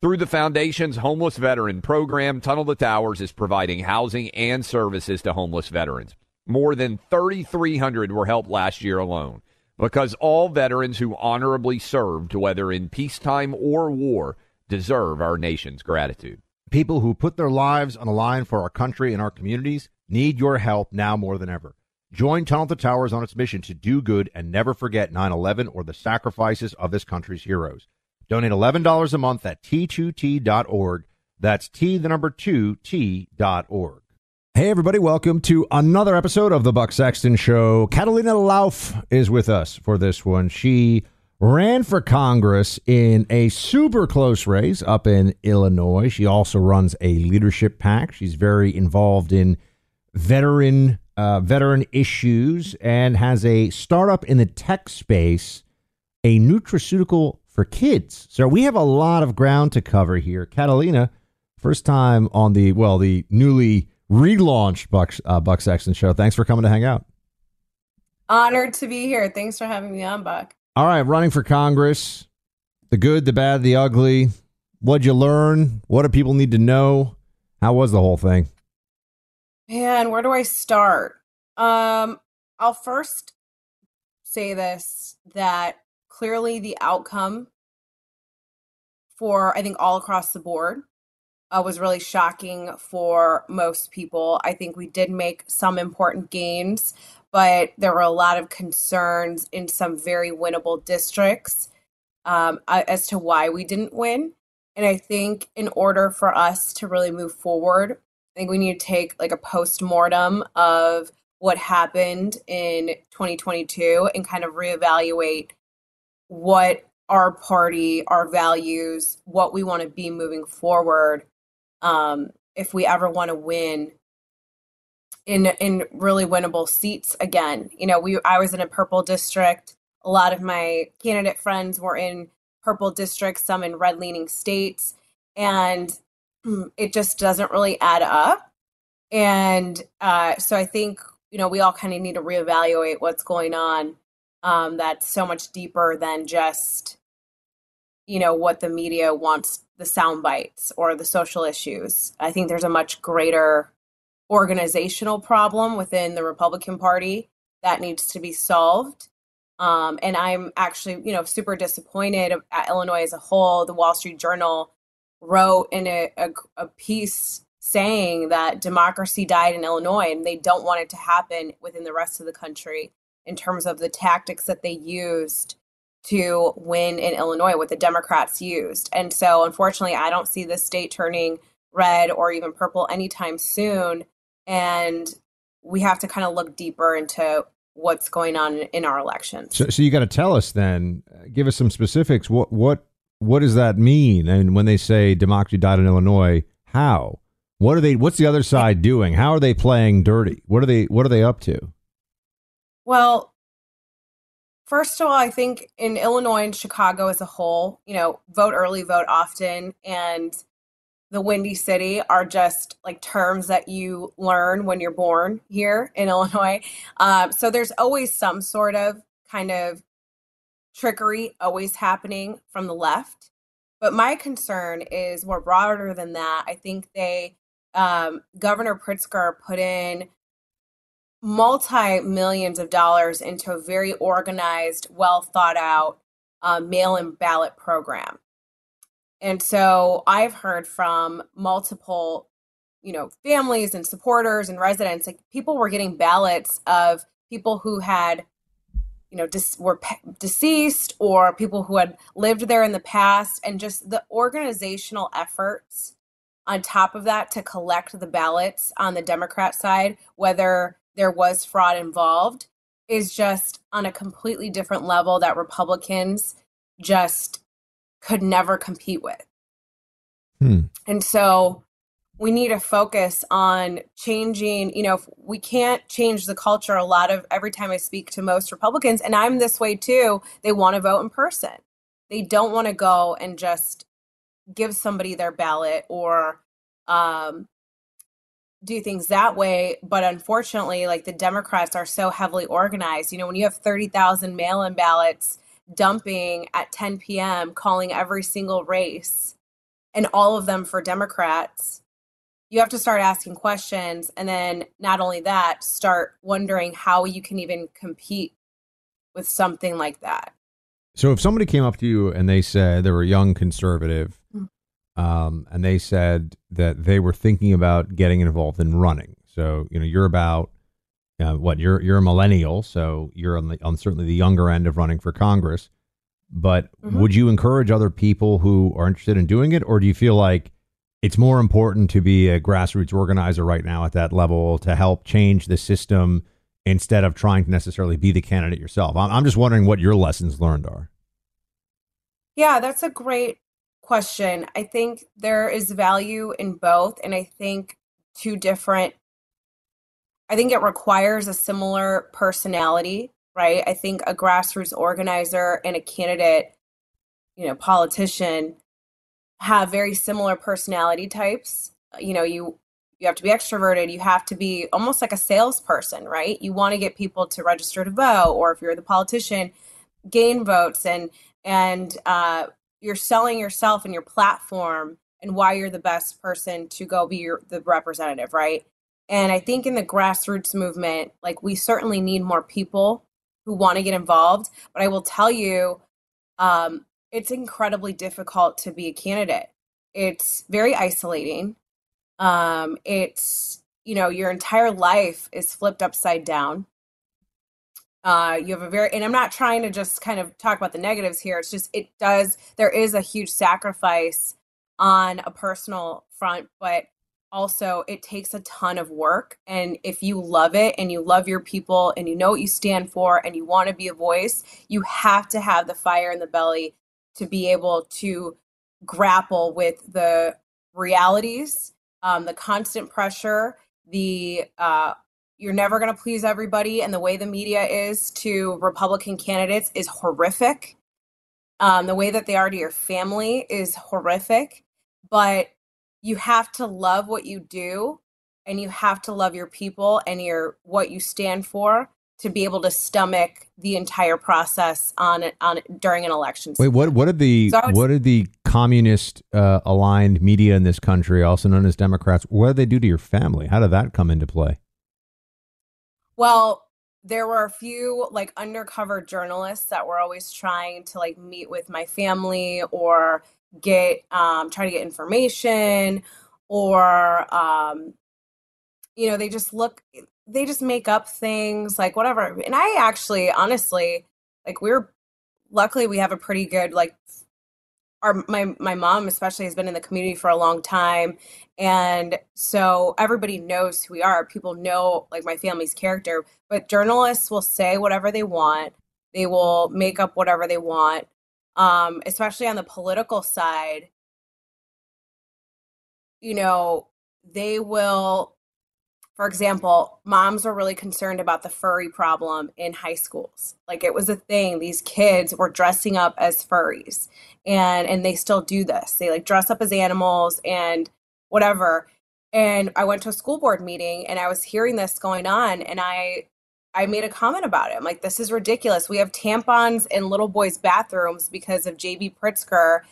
Through the Foundation's Homeless Veteran Program, Tunnel to Towers is providing housing and services to homeless veterans. More than 3,300 were helped last year alone because all veterans who honorably served, whether in peacetime or war, deserve our nation's gratitude. People who put their lives on the line for our country and our communities need your help now more than ever. Join Tunnel to Towers on its mission to do good and never forget 9 11 or the sacrifices of this country's heroes. Donate $11 a month at t2t.org. That's T, the number 2, T.org. Hey, everybody, welcome to another episode of The Buck Sexton Show. Catalina Lauf is with us for this one. She ran for Congress in a super close race up in Illinois. She also runs a leadership PAC. She's very involved in veteran uh, veteran issues and has a startup in the tech space, a nutraceutical for kids. So we have a lot of ground to cover here. Catalina, first time on the well, the newly relaunched Buck uh, Buck Sexton show. Thanks for coming to hang out. Honored to be here. Thanks for having me on, Buck. All right, running for Congress, the good, the bad, the ugly. What'd you learn? What do people need to know? How was the whole thing? Man, where do I start? Um, I'll first say this that clearly the outcome for I think all across the board uh, was really shocking for most people. I think we did make some important gains, but there were a lot of concerns in some very winnable districts um, as to why we didn't win. And I think in order for us to really move forward, I think we need to take like a post mortem of what happened in 2022 and kind of reevaluate what our party, our values, what we want to be moving forward. Um, if we ever want to win in in really winnable seats again, you know, we I was in a purple district. A lot of my candidate friends were in purple districts, some in red leaning states, and it just doesn't really add up. And uh, so I think you know we all kind of need to reevaluate what's going on um, that's so much deeper than just you know what the media wants the sound bites or the social issues. I think there's a much greater organizational problem within the republican party that needs to be solved. Um, and i'm actually you know super disappointed at illinois as a whole. The wall street journal wrote in a, a, a piece saying that democracy died in illinois and they don't want it to happen within the rest of the country in terms of the tactics that they used to win in Illinois, what the Democrats used. And so, unfortunately, I don't see the state turning red or even purple anytime soon. And we have to kind of look deeper into what's going on in our elections. So, so you got to tell us then, uh, give us some specifics. What what what does that mean? And when they say democracy died in Illinois, how? What are they? What's the other side doing? How are they playing dirty? What are they? What are they up to? Well, first of all, I think in Illinois and Chicago as a whole, you know, vote early, vote often, and the Windy City are just like terms that you learn when you're born here in Illinois. Um, so there's always some sort of kind of trickery always happening from the left. But my concern is more broader than that. I think they, um, Governor Pritzker put in multi millions of dollars into a very organized, well thought out uh, mail in ballot program. And so I've heard from multiple, you know, families and supporters and residents, like people were getting ballots of people who had, you know, dis- were pe- deceased or people who had lived there in the past, and just the organizational efforts on top of that to collect the ballots on the Democrat side, whether there was fraud involved, is just on a completely different level that Republicans just could never compete with. Hmm. And so we need to focus on changing, you know, we can't change the culture. A lot of every time I speak to most Republicans, and I'm this way too, they want to vote in person. They don't want to go and just give somebody their ballot or um, do things that way. But unfortunately, like the Democrats are so heavily organized. You know, when you have 30,000 mail in ballots dumping at 10 p.m., calling every single race, and all of them for Democrats, you have to start asking questions. And then, not only that, start wondering how you can even compete with something like that. So if somebody came up to you and they said they were a young conservative. Um, and they said that they were thinking about getting involved in running, so you know you're about uh, what you're you're a millennial, so you're on, the, on certainly the younger end of running for Congress. But Mhm. would you encourage other people who are interested in doing it, or do you feel like it's more important to be a grassroots organizer right now at that level to help change the system instead of trying to necessarily be the candidate yourself? I'm, I'm just wondering what your lessons learned are. Yeah, that's a great question. I think there is value in both, and I think two different. I think it requires a similar personality, right? I think a grassroots organizer and a candidate, you know, politician have very similar personality types. You know, you you have to be extroverted, you have to be almost like a salesperson, right? You want to get people to register to vote, or if you're the politician, gain votes and and uh, you're selling yourself and your platform and why you're the best person to go be your, the representative, right? And I think in the grassroots movement, like we certainly need more people who want to get involved. But I will tell you, um, it's incredibly difficult to be a candidate. It's very isolating. Um, it's you know your entire life is flipped upside down. Uh, you have a very, and I'm not trying to just kind of talk about the negatives here. It's just, it does, there is a huge sacrifice on a personal front, but also it takes a ton of work. And if you love it and you love your people and you know what you stand for and you want to be a voice, you have to have the fire in the belly to be able to grapple with the realities, um, the constant pressure, the, uh, you're never going to please everybody and the way the media is to republican candidates is horrific um, the way that they are to your family is horrific but you have to love what you do and you have to love your people and your what you stand for to be able to stomach the entire process on on during an election Wait, what? What did the So what did the communist uh, aligned media in this country, also known as Democrats, what do they do to your family? How did that come into play? Well, there were a few like undercover journalists that were always trying to like meet with my family or get um try to get information or um you know they just look they just make up things like whatever. And i actually honestly like we're luckily we have a pretty good like our my my mom especially has been in the community for a long time and so everybody knows who we are. People know like my family's character but journalists will say whatever they want. They will make up whatever they want um especially on the political side. You know they will for example moms were really concerned about the furry problem in high schools. Like it was a thing. These kids were dressing up as furries and and they still do this. They like dress up as animals and whatever. And i went to a school board meeting and i was hearing this going on and i i made a comment about it. I'm like this is ridiculous. We have tampons in little boys bathrooms because of jb pritzker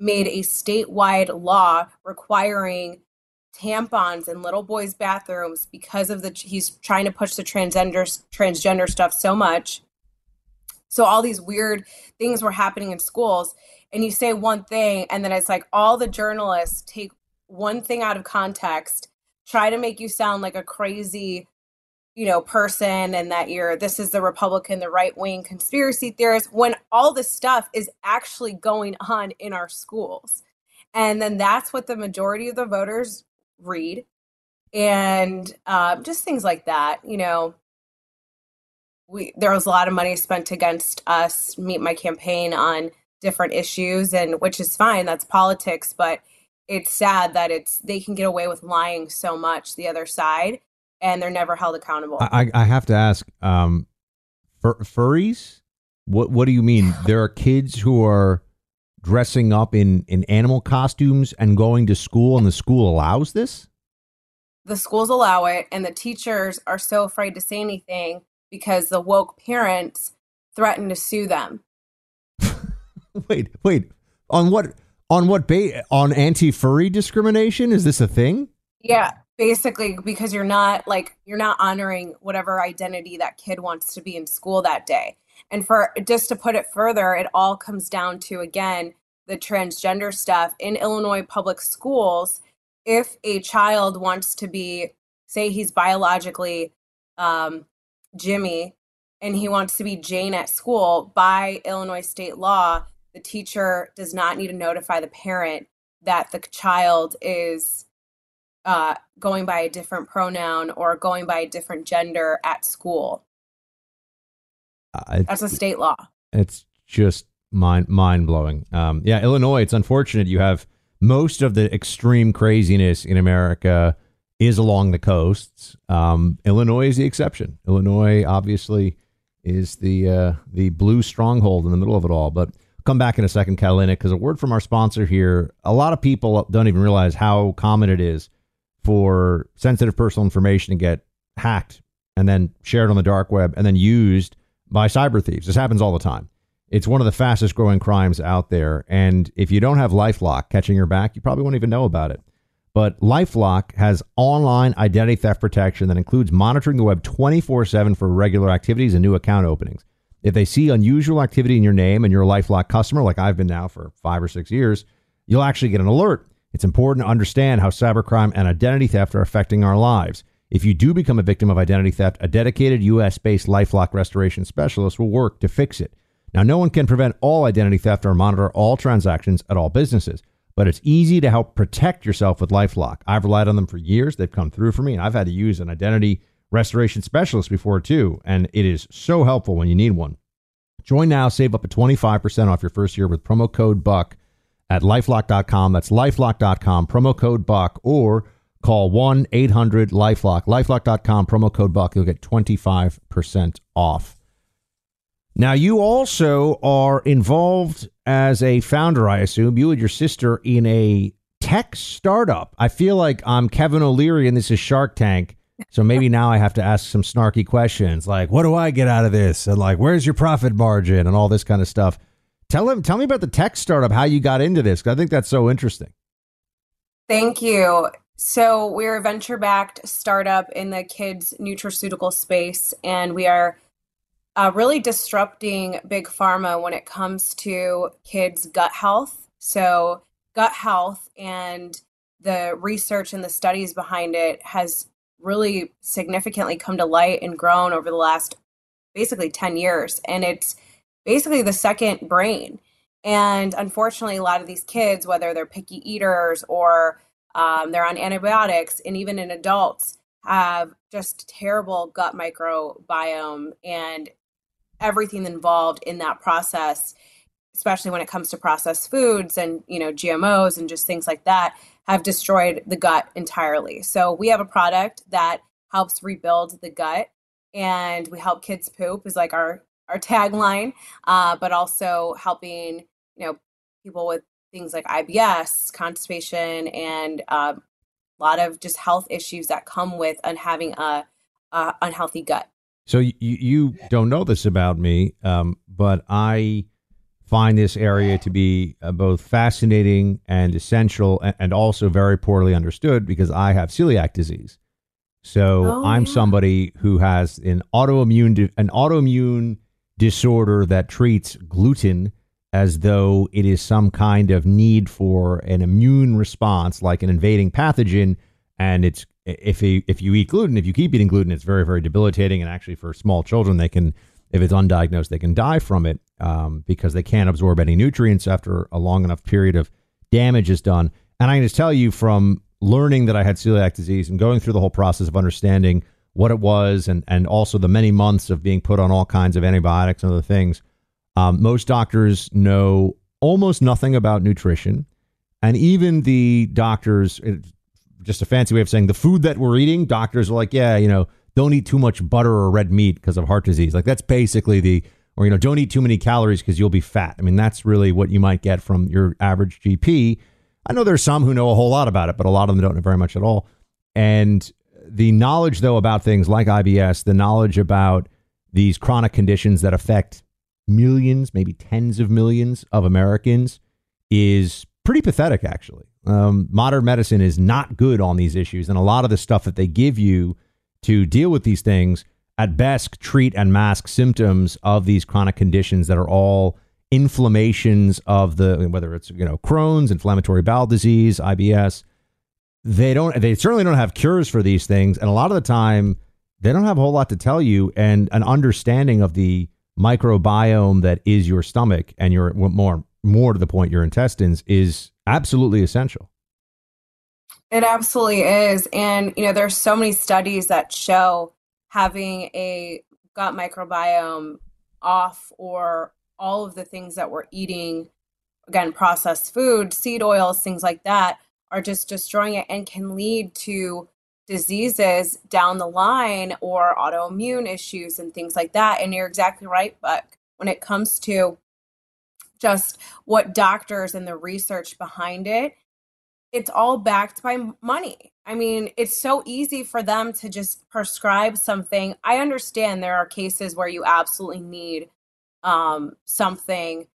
made a statewide law requiring tampons in little boys bathrooms because of the he's trying to push the transgender transgender stuff so much So all these weird things were happening in schools, and you say one thing, and then it's like all the journalists take one thing out of context, try to make you sound like a crazy, you know, person, and that you're this is the Republican, the right wing conspiracy theorist, when all this stuff is actually going on in our schools. And then that's what the majority of the voters read. And uh, just things like that, you know, we there was a lot of money spent against us meet my campaign on different issues and which is fine that's politics but it's sad that it's they can get away with lying so much the other side and they're never held accountable I, I have to ask, um, fur- furries? What What do you mean? there are kids who are dressing up in in animal costumes and going to school, and the school allows this. the schools allow it and the teachers are so afraid to say anything because the woke parents threaten to sue them wait, wait. On what? On what? Ba- on anti furry discrimination? Is this a thing? Yeah, basically because you're not like you're not honoring whatever identity that kid wants to be in school that day. And for just to put it further, it all comes down to again the transgender stuff in Illinois public schools. If a child wants to be, say, he's biologically um, Jimmy and he wants to be Jane at school, by Illinois state law, the teacher does not need to notify the parent that the child is uh, going by a different pronoun or going by a different gender at school. Uh, That's a state law. it's just mind mind blowing. Um, yeah, Illinois. It's unfortunate you have most of the extreme craziness in America is along the coasts. Um, Illinois is the exception. Illinois obviously is the uh, the blue stronghold in the middle of it all. But come back in a second, Catalina, because a word from our sponsor here. A lot of people don't even realize how common it is for sensitive personal information to get hacked and then shared on the dark web and then used by cyber thieves. This happens all the time. It's one of the fastest growing crimes out there. And if you don't have Lifelock catching your back, you probably won't even know about it. But Lifelock has online identity theft protection that includes monitoring the web 24 7 for regular activities and new account openings. If they see unusual activity in your name and you're a Lifelock customer, like I've been now for five or six years, you'll actually get an alert. It's important to understand how cybercrime and identity theft are affecting our lives. If you do become a victim of identity theft, a dedicated US based Lifelock restoration specialist will work to fix it. Now, no one can prevent all identity theft or monitor all transactions at all businesses, but it's easy to help protect yourself with Lifelock. I've relied on them for years. They've come through for me, and I've had to use an identity restoration specialist before too, and it is so helpful when you need one. Join now, save up to 25% off your first year with promo code BUCK at lifelock.com. That's lifelock.com, promo code BUCK, or call 1 800 Lifelock. Lifelock.com, promo code BUCK. You'll get 25% off. Now, you also are involved as a founder, I assume, you and your sister in a tech startup. I feel like I'm Kevin O'Leary and this is Shark Tank. So maybe now I have to ask some snarky questions like, what do I get out of this? And like, where's your profit margin and all this kind of stuff. Tell him, tell me about the tech startup, how you got into this. I think that's so interesting. Thank you. So, we're a venture backed startup in the kids' nutraceutical space, and we are uh, really disrupting big pharma when it comes to kids' gut health. So, gut health and the research and the studies behind it has really significantly come to light and grown over the last basically 10 years. And it's basically the second brain. And unfortunately, a lot of these kids, whether they're picky eaters or um, they're on antibiotics, and even in adults, have just terrible gut microbiome and everything involved in that process, especially when it comes to processed foods and you know GMOs and just things like that, have destroyed the gut entirely. So we have a product that helps rebuild the gut, and we help kids poop is like our our tagline, uh, but also helping you know people with things like IBS, constipation, and uh, a lot of just health issues that come with un- having a, a unhealthy gut. So you, you don't know this about me, um, but I find this area to be uh, both fascinating and essential, and, and also very poorly understood because I have celiac disease. So Oh, I'm yeah. somebody who has an autoimmune di- an autoimmune disorder that treats gluten as though it is some kind of need for an immune response, like an invading pathogen. And it's if you, if you eat gluten, if you keep eating gluten, it's very very debilitating. And actually, for small children, they can if it's undiagnosed, they can die from it um, because they can't absorb any nutrients after a long enough period of damage is done. And I can just tell you from learning that I had celiac disease and going through the whole process of understanding what it was and, and also the many months of being put on all kinds of antibiotics and other things, um, most doctors know almost nothing about nutrition. And even the doctors, just a fancy way of saying the food that we're eating, doctors are like, yeah, you know, don't eat too much butter or red meat because of heart disease. Like that's basically the, or, you know, don't eat too many calories because you'll be fat. I mean, that's really what you might get from your average GP. I know there's some who know a whole lot about it, but a lot of them don't know very much at all. And the knowledge, though, about things like IBS, the knowledge about these chronic conditions that affect millions, maybe tens of millions of Americans is pretty pathetic, actually. Um, modern medicine is not good on these issues. And a lot of the stuff that they give you to deal with these things at best treat and mask symptoms of these chronic conditions that are all inflammations of the whether it's you know Crohn's, inflammatory bowel disease, IBS. They don't. They certainly don't have cures for these things, and a lot of the time they don't have a whole lot to tell you. And an understanding of the microbiome that is your stomach and your more more to the point your intestines is absolutely essential. It absolutely is. And, you know, there's so many studies that show having a gut microbiome off or all of the things that we're eating, again, processed food, seed oils, things like that, are just destroying it and can lead to diseases down the line or autoimmune issues and things like that. And you're exactly right, Buck. When it comes to just what doctors and the research behind it, it's all backed by money. I mean, it's so easy for them to just prescribe something. I understand there are cases where you absolutely need um, something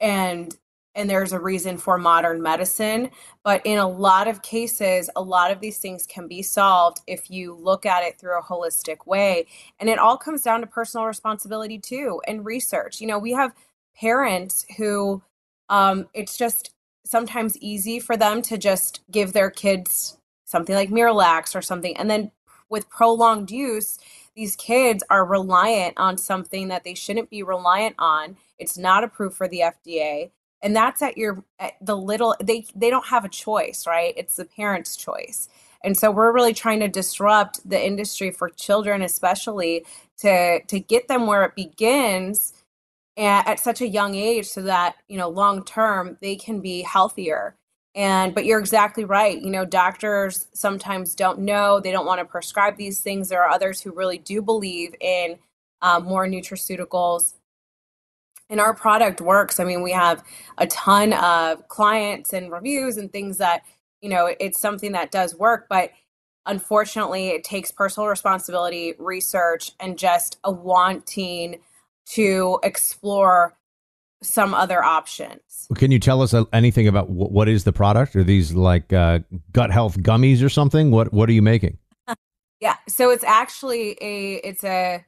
and and there's a reason for modern medicine but in a lot of cases a lot of these things can be solved if you look at it through a holistic way and it all comes down to personal responsibility too and research you know we have parents who um, it's just sometimes easy for them to just give their kids something like Miralax or something. And then with prolonged use, these kids are reliant on something that they shouldn't be reliant on. It's not approved for the FDA. And that's at your at the little they they don't have a choice, right? It's the parents' choice. And so we're really trying to disrupt the industry for children especially to to get them where it begins at, at such a young age so that you know long term they can be healthier and but you're exactly right you know doctors sometimes don't know they don't want to prescribe these things there are others who really do believe in um, more nutraceuticals and our product works i mean we have a ton of clients and reviews and things that you know it's something that does work but unfortunately it takes personal responsibility research and just a wanting to explore some other options. Can you tell us uh, anything about what is the product? Are these like uh, gut health gummies or something? What What are you making? yeah, so it's actually a it's a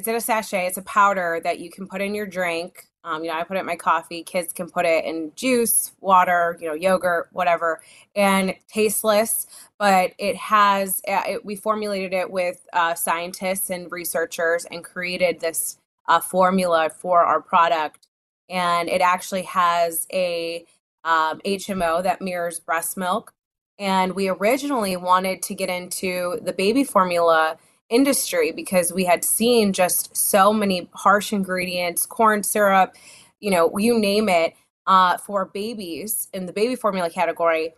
it's in a sachet. It's a powder that you can put in your drink. Um, you know, I put it in my coffee. Kids can put it in juice, water, you know, yogurt, whatever, and tasteless. But it has. Uh, it, we formulated it with uh, scientists and researchers and created this uh, formula for our product. And it actually has a um, HMO that mirrors breast milk. And we originally wanted to get into the baby formula industry because we had seen just so many harsh ingredients, corn syrup, you know, you name it, uh, for babies in the baby formula category.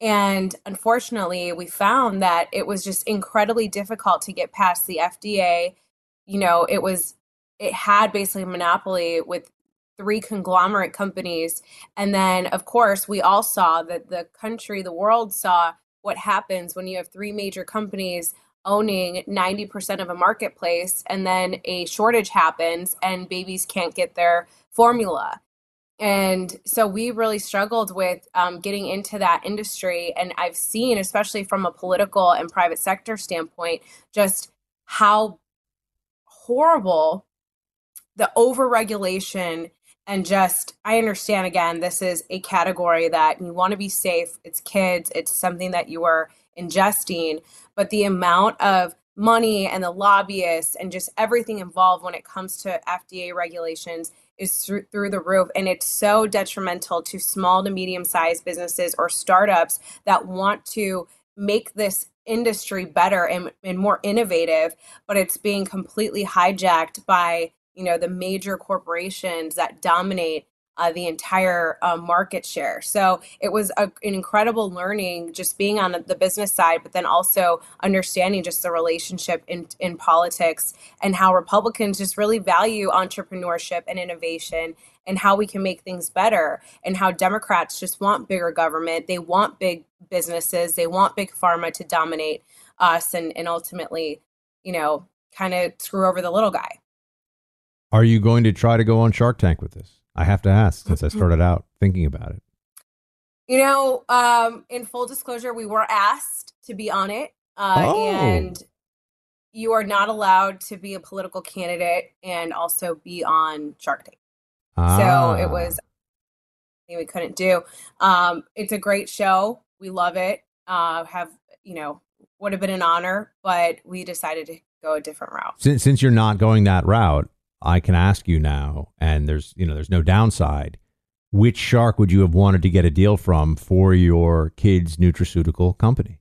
And unfortunately, we found that it was just incredibly difficult to get past the FDA. You know, it was it had basically a monopoly with three conglomerate companies. And then, of course, we all saw that the country, the world saw what happens when you have three major companies owning 90% of a marketplace and then a shortage happens and babies can't get their formula. And so we really struggled with um, getting into that industry. And I've seen, especially from a political and private sector standpoint, just how horrible the overregulation and just I understand again this is a category that you want to be safe. It's kids, it's something that you are ingesting, but the amount of money and the lobbyists and just everything involved when it comes to FDA regulations is through, through the roof. And it's so detrimental to small to medium sized businesses or startups that want to make this industry better and, and more innovative but it's being completely hijacked by you know the major corporations that dominate uh, the entire uh, market share. So it was a, an incredible learning just being on the business side, but then also understanding just the relationship in, in politics and how Republicans just really value entrepreneurship and innovation and how we can make things better, and how Democrats just want bigger government. They want big businesses, they want big pharma to dominate us and, and ultimately, you know, kind of screw over the little guy. Are you going to try to go on Shark Tank with this? I have to ask since I started out thinking about it. You know, um, in full disclosure, we were asked to be on it, uh, oh. and you are not allowed to be a political candidate and also be on Shark Tank. Ah. So it ah. was we couldn't do. Um, it's a great show. We love it. Uh, have you know would have been an honor, but we decided to go a different route. Since since you're not going that route, I can ask you now, and there's you know there's no downside. Which shark would you have wanted to get a deal from for your kids' nutraceutical company?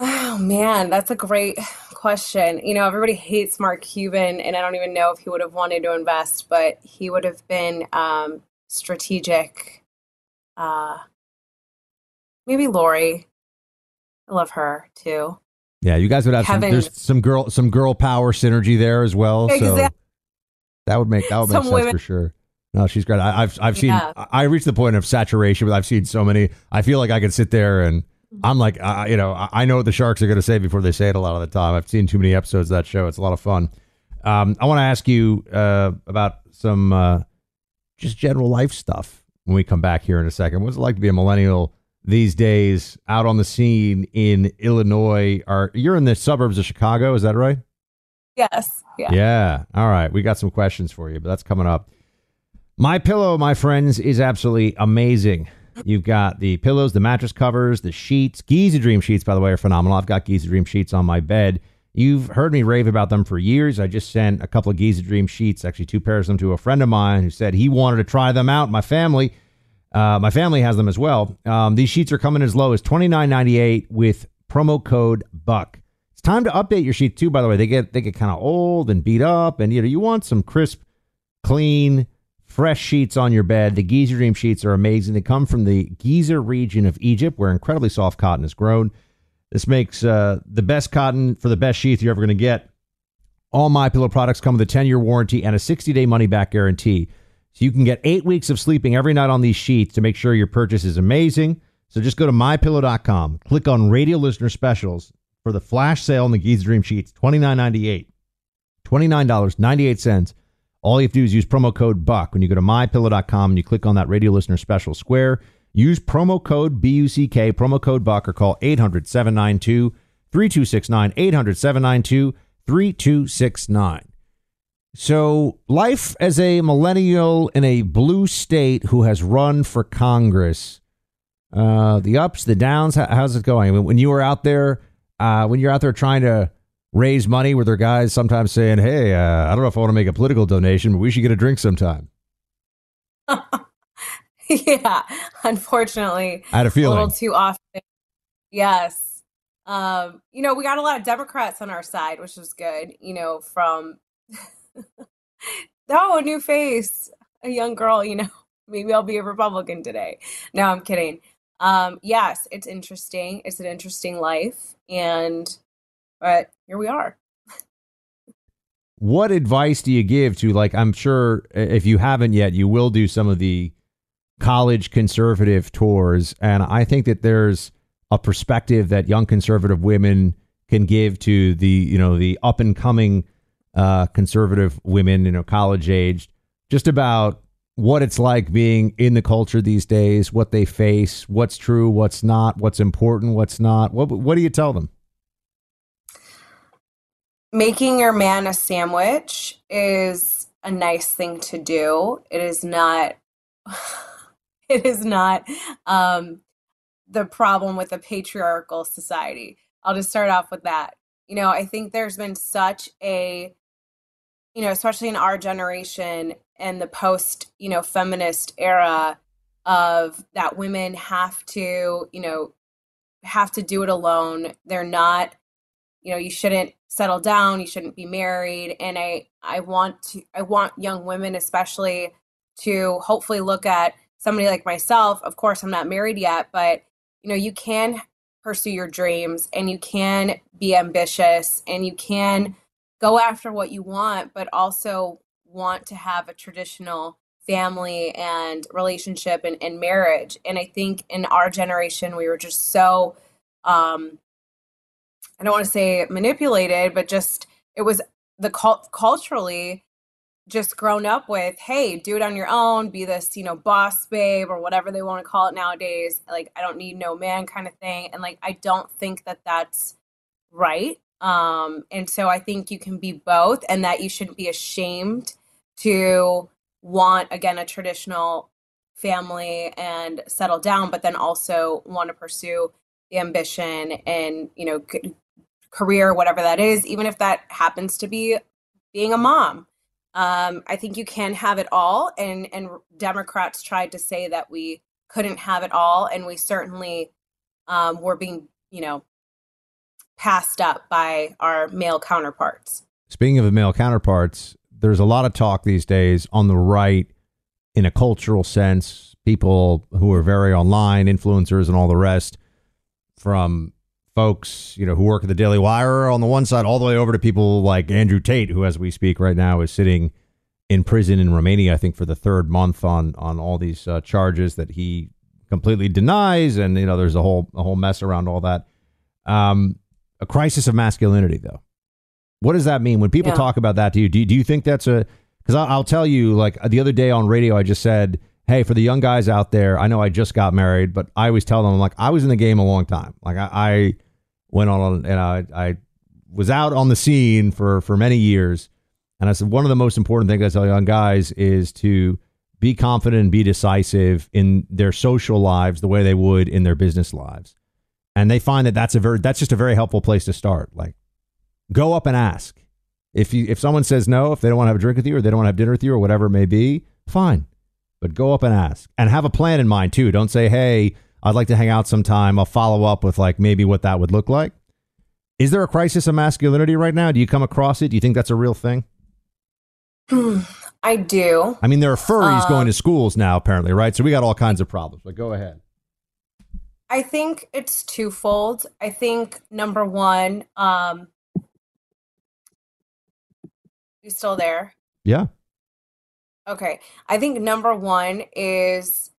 Oh man, that's a great question. You know, everybody hates Mark Cuban, and I don't even know if he would have wanted to invest, but he would have been um, strategic. Uh, maybe Lori. I love her too. Yeah, you guys would have some, there's some girl some girl power synergy there as well. Exactly. That would make that would make sense women. for sure. No, she's great. I, have I've seen. Yeah. I reached the point of saturation, but I've seen so many. I feel like I could sit there and I'm like, uh, you know, I know what the sharks are going to say before they say it. A lot of the time, I've seen too many episodes of that show. It's a lot of fun. Um, I want to ask you uh, about some uh, just general life stuff when we come back here in a second. What's it like to be a millennial these days out on the scene in Illinois? Are you're in the suburbs of Chicago? Is that right? Yes. Yeah. Yeah. All right. We got some questions for you, but that's coming up. My pillow, my friends, is absolutely amazing. You've got the pillows, the mattress covers, the sheets. Giza Dream sheets, by the way, are phenomenal. I've got Giza Dream sheets on my bed. You've heard me rave about them for years. I just sent a couple of Giza Dream sheets, actually two pairs of them, to a friend of mine who said he wanted to try them out. My family, uh, my family has them as well. Um, these sheets are coming as low as twenty nine ninety eight with promo code Buck. It's time to update your sheet too. By the way, they get they get kind of old and beat up, and you know you want some crisp, clean, fresh sheets on your bed. The Giza Dream sheets are amazing. They come from the Giza region of Egypt, where incredibly soft cotton is grown. This makes uh, the best cotton for the best sheets you're ever going to get. All my pillow products come with a 10 year warranty and a 60 day money back guarantee. So you can get eight weeks of sleeping every night on these sheets to make sure your purchase is amazing. So just go to mypillow.com, click on radio listener specials, for the flash sale on the Giza Dream Sheets, twenty nine ninety eight, twenty nine dollars ninety eight cents. All you have to do is use promo code Buck when you go to mypillow.com and you click on that radio listener special square. Use promo code B U C K, promo code Buck, or call 800 792 3269. 800 792 3269. So, life as a millennial in a blue state who has run for Congress, uh, the ups, the downs, how, how's it going? I mean, when you were out there uh, when you're out there trying to raise money, where there are guys sometimes saying, "Hey, uh, I don't know if I want to make a political donation, but we should get a drink sometime." yeah, unfortunately, I had a feeling a little too often. Yes, um, you know, we got a lot of Democrats on our side, which is good. You know, from oh, a new face, a young girl. You know, maybe I'll be a Republican today. No, I'm kidding um, yes, it's interesting. It's an interesting life, and but here we are. what advice do you give to like? I'm sure if you haven't yet, you will do some of the college conservative tours, and I think that there's a perspective that young conservative women can give to the you know the up and coming uh, conservative women, you know, college aged, just about what it's like being in the culture these days, what they face, what's true, what's not, what's important, what's not. What what do you tell them? Making your man a sandwich is a nice thing to do. It is not. it is not um, the problem with a patriarchal society. I'll just start off with that. You know, I think there's been such a, you know, especially in our generation and the post, you know, feminist era of that women have to, you know, have to do it alone. They're not, you know, you shouldn't settle down, you shouldn't be married. And I I want to I want young women especially to hopefully look at somebody like myself. Of course, I'm not married yet, but you know, you can pursue your dreams and you can be ambitious and you can go after what you want, but also want to have a traditional family and relationship and, and marriage. And I think in our generation, we were just so, um, I don't want to say manipulated, but just it was the cult- culturally just grown up with, hey, do it on your own, be this, you know, boss babe or whatever they want to call it nowadays. Like, I don't need no man kind of thing. And like, I don't think that that's right. Um, and so I think you can be both and that you shouldn't be ashamed to want, again, a traditional family and settle down, but then also want to pursue the ambition and, you know, career, whatever that is, even if that happens to be being a mom. Um, I think you can have it all, and and Democrats tried to say that we couldn't have it all, and we certainly um, were being, you know, passed up by our male counterparts. Speaking of the male counterparts, there's a lot of talk these days on the right in a cultural sense. People who are very online, influencers, and all the rest, from folks, you know, who work at the Daily Wire on the one side, all the way over to people like Andrew Tate, who, as we speak right now, is sitting in prison in Romania, I think, for the third month on on all these uh, charges that he completely denies, and you know, there's a whole a whole mess around all that. Um, a crisis of masculinity, though. What does that mean when people yeah. talk about that to you? Do, do you think that's a because I'll, I'll tell you, like the other day on radio, I just said hey, for the young guys out there, I know I just got married, but I always tell them, like, I was in the game a long time. Like, I, I went on and I, I was out on the scene for for many years. And I said one of the most important things I tell young guys is to be confident and be decisive in their social lives the way they would in their business lives. And they find that that's a very that's just a very helpful place to start. Like go up and ask. If you if someone says no, if they don't want to have a drink with you or they don't want to have dinner with you or whatever it may be, fine. But go up and ask. And have a plan in mind too. Don't say, "Hey, I'd like to hang out sometime. I'll follow up with like maybe what that would look like. Is there a crisis of masculinity right now? Do you come across it? Do you think that's a real thing? I do. I mean, there are furries um, going to schools now, apparently, right? So we got all kinds of problems. But go ahead. I think it's twofold. I think number one, um, you still there? Yeah. Okay. I think number one is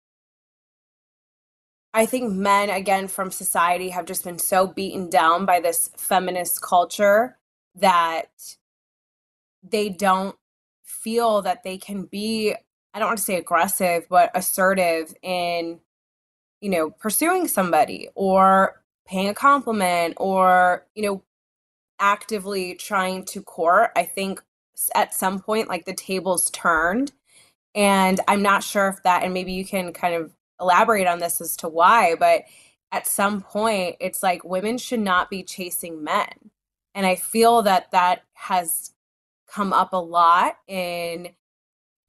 I think men, again, from society have just been so beaten down by this feminist culture that they don't feel that they can be, I don't want to say aggressive, but assertive in, you know, pursuing somebody or paying a compliment or, you know, actively trying to court. I think at some point, like the tables turned. And I'm not sure if that, and maybe you can kind of elaborate on this as to why, but at some point, it's like women should not be chasing men. And I feel that that has come up a lot in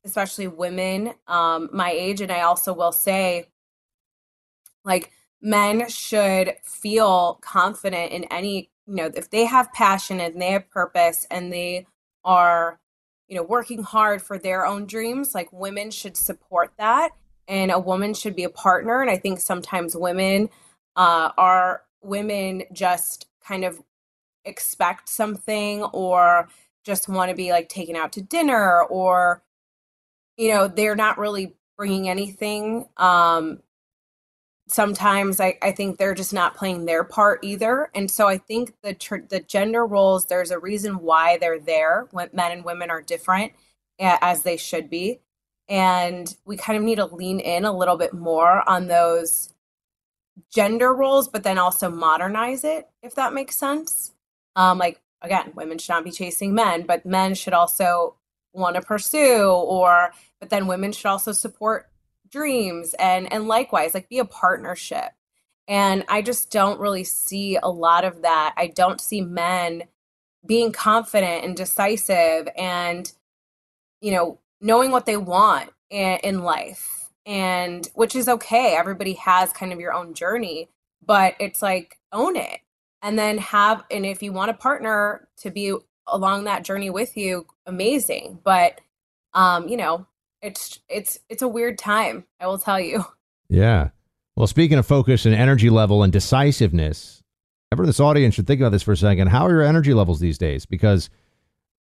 especially women um, my age. And I also will say, like, men should feel confident in any, you know, if they have passion and they have purpose and they are, you know, working hard for their own dreams, like, women should support that and a woman should be a partner. And I think sometimes women uh, are women just kind of expect something or just want to be like taken out to dinner or you know they're not really bringing anything um sometimes I, I think they're just not playing their part either. And so i think the tr- the gender roles there's a reason why they're there when men and women are different as they should be. And we kind of need to lean in a little bit more on those gender roles but then also modernize it if that makes sense. Um like again women should not be chasing men but men should also want to pursue or but then women should also support dreams and and likewise like be a partnership. And i just don't really see a lot of that. I don't see men being confident and decisive and you know knowing what they want in, in life. And which is okay. Everybody has kind of your own journey but it's like own it. And then have and if you want a partner to be along that journey with you amazing. But um you know it's it's it's a weird time i will tell you. Yeah. Well speaking of focus and energy level and decisiveness everyone in this audience should think about this for a second. How are your energy levels these days? Because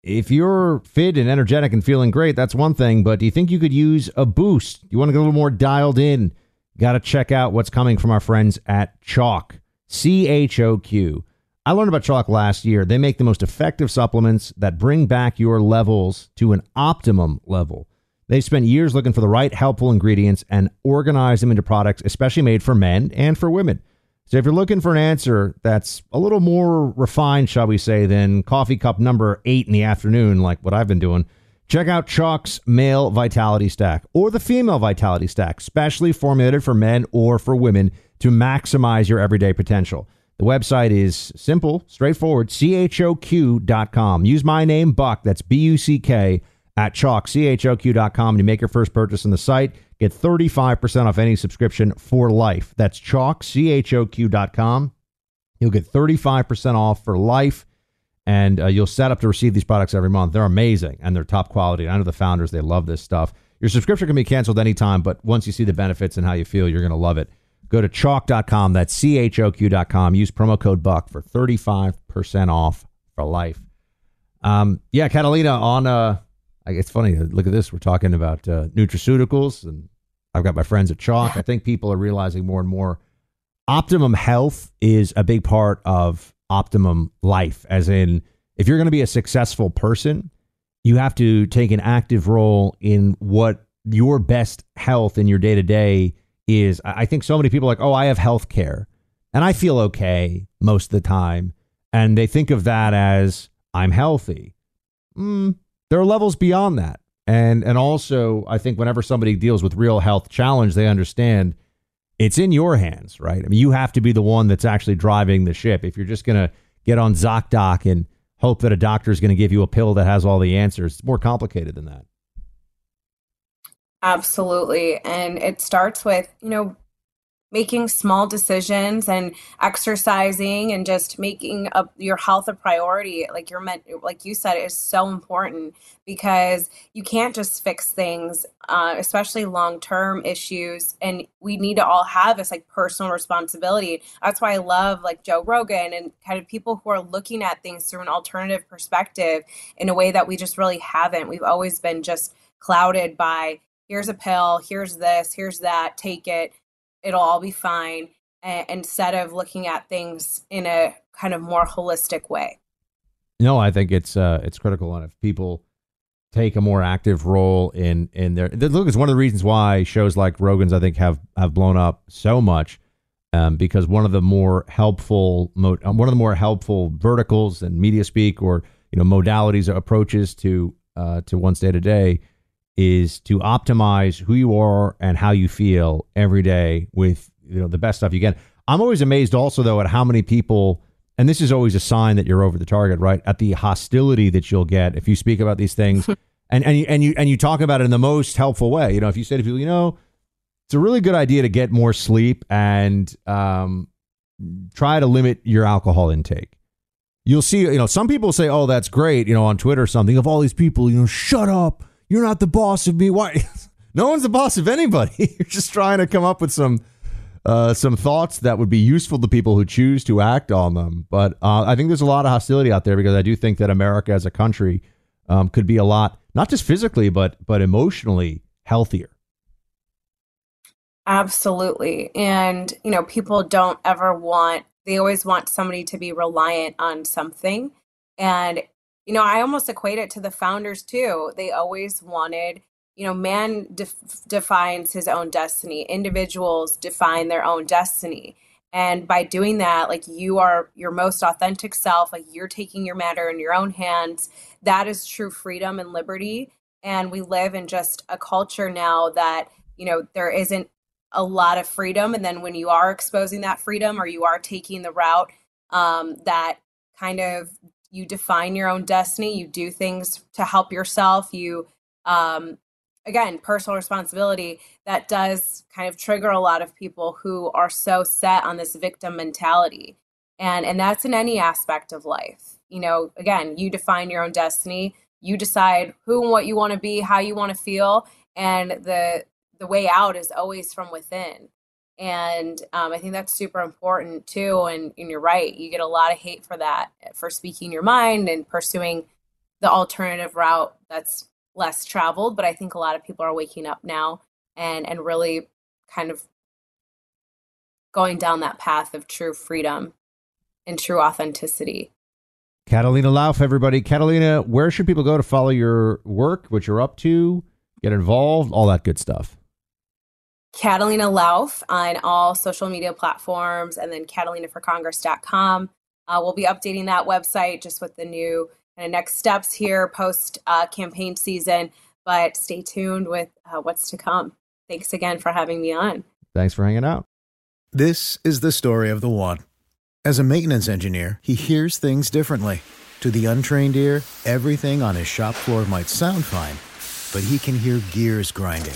if you're fit and energetic and feeling great that's one thing but do you think you could use a boost? You want to get a little more dialed in. Got to check out what's coming from our friends at choq c-h-o-q I learned about choq last year. They make the most effective supplements that bring back your levels to an optimum level. They've spent years looking for the right helpful ingredients and organize them into products especially made for men and for women. So if you're looking for an answer that's a little more refined, shall we say, than coffee cup number eight in the afternoon, like what I've been doing, check out Choq's Male Vitality Stack or the Female Vitality Stack, specially formulated for men or for women to maximize your everyday potential. The website is simple, straightforward, choq.com. Use my name, Buck, that's B U C K, at choq, choq.com. You make your first purchase on the site, get 35% off any subscription for life. That's choq, choq.com. You'll get 35% off for life, and uh, you'll set up to receive these products every month. They're amazing, and they're top quality. I know the founders, they love this stuff. Your subscription can be canceled anytime, but once you see the benefits and how you feel, you're going to love it. Go to choq.com. That's C H O Q.com. Use promo code BUCK for 35% off for life. Um, yeah, Catalina, on, uh, it's funny. Look at this. We're talking about uh, nutraceuticals, and I've got my friends at Choq. I think people are realizing more and more optimum health is a big part of optimum life, as in, if you're going to be a successful person, you have to take an active role in what your best health in your day to day is I think so many people are like, oh, I have health care and I feel okay most of the time. And they think of that as I'm healthy. Mm, there are levels beyond that. And and also I think whenever somebody deals with real health challenge, they understand it's in your hands, right? I mean, you have to be the one that's actually driving the ship. If you're just gonna get on ZocDoc and hope that a doctor is going to give you a pill that has all the answers, it's more complicated than that. Absolutely. And it starts with, you know, making small decisions and exercising and just making a, your health a priority like you're meant like you said is so important because you can't just fix things uh, especially long-term issues. And we need to all have this like personal responsibility. That's why i love like joe rogan and kind of people who are looking at things through an alternative perspective in a way that we just really haven't. We've always been just clouded by here's a pill, here's this, here's that, take it, it'll all be fine, instead of looking at things in a kind of more holistic way. No, I think it's uh, it's critical, and if people take a more active role in in their look, it's one of the reasons why shows like Rogan's I think have have blown up so much. Um, because one of the more helpful uh, one of the more helpful verticals and media speak or you know modalities or approaches to uh, to one's day to day is to optimize who you are and how you feel every day with you know the best stuff you get. I'm always amazed also though at how many people and this is always a sign that you're over the target, right? At the hostility that you'll get if you speak about these things and and you, and you and you talk about it in the most helpful way. You know, if you say to people, you know, it's a really good idea to get more sleep and um, try to limit your alcohol intake. You'll see, you know, some people say, "Oh, that's great," you know, on Twitter or something. Of all these people, you know, shut up you're not the boss of me. Why? no one's the boss of anybody. You're just trying to come up with some uh, some thoughts that would be useful to people who choose to act on them. But uh, I think there's a lot of hostility out there because I do think that America as a country um, could be a lot, not just physically, but but emotionally healthier. Absolutely. And, you know, people don't ever want, they always want somebody to be reliant on something. And you know, I almost equate it to the founders too. They always wanted, you know, man def- defines his own destiny, individuals define their own destiny. And by doing that, like you are your most authentic self, like you're taking your matter in your own hands, that is true freedom and liberty. And we live in just a culture now that, you know, there isn't a lot of freedom. And then when you are exposing that freedom or you are taking the route um, that kind of you define your own destiny, you do things to help yourself, you, um, again, personal responsibility, that does kind of trigger a lot of people who are so set on this victim mentality. And, and that's in any aspect of life. You know, again, you define your own destiny. You decide who and what you want to be, how you want to feel, and the the way out is always from within. And um, I think that's super important too. And, and you're right, you get a lot of hate for that, for speaking your mind and pursuing the alternative route that's less traveled. But I think a lot of people are waking up now and and really kind of going down that path of true freedom and true authenticity. Catalina Lauf, everybody. Catalina, where should people go to follow your work, what you're up to, get involved, all that good stuff? Catalina Lauf on all social media platforms, and then catalinaforcongress.com. Uh, we'll be updating that website just with the new kind of next steps here post uh, campaign season. But stay tuned with uh, what's to come. Thanks again for having me on. Thanks for hanging out. This is the story of the one. As a maintenance engineer, he hears things differently. To the untrained ear, everything on his shop floor might sound fine, but he can hear gears grinding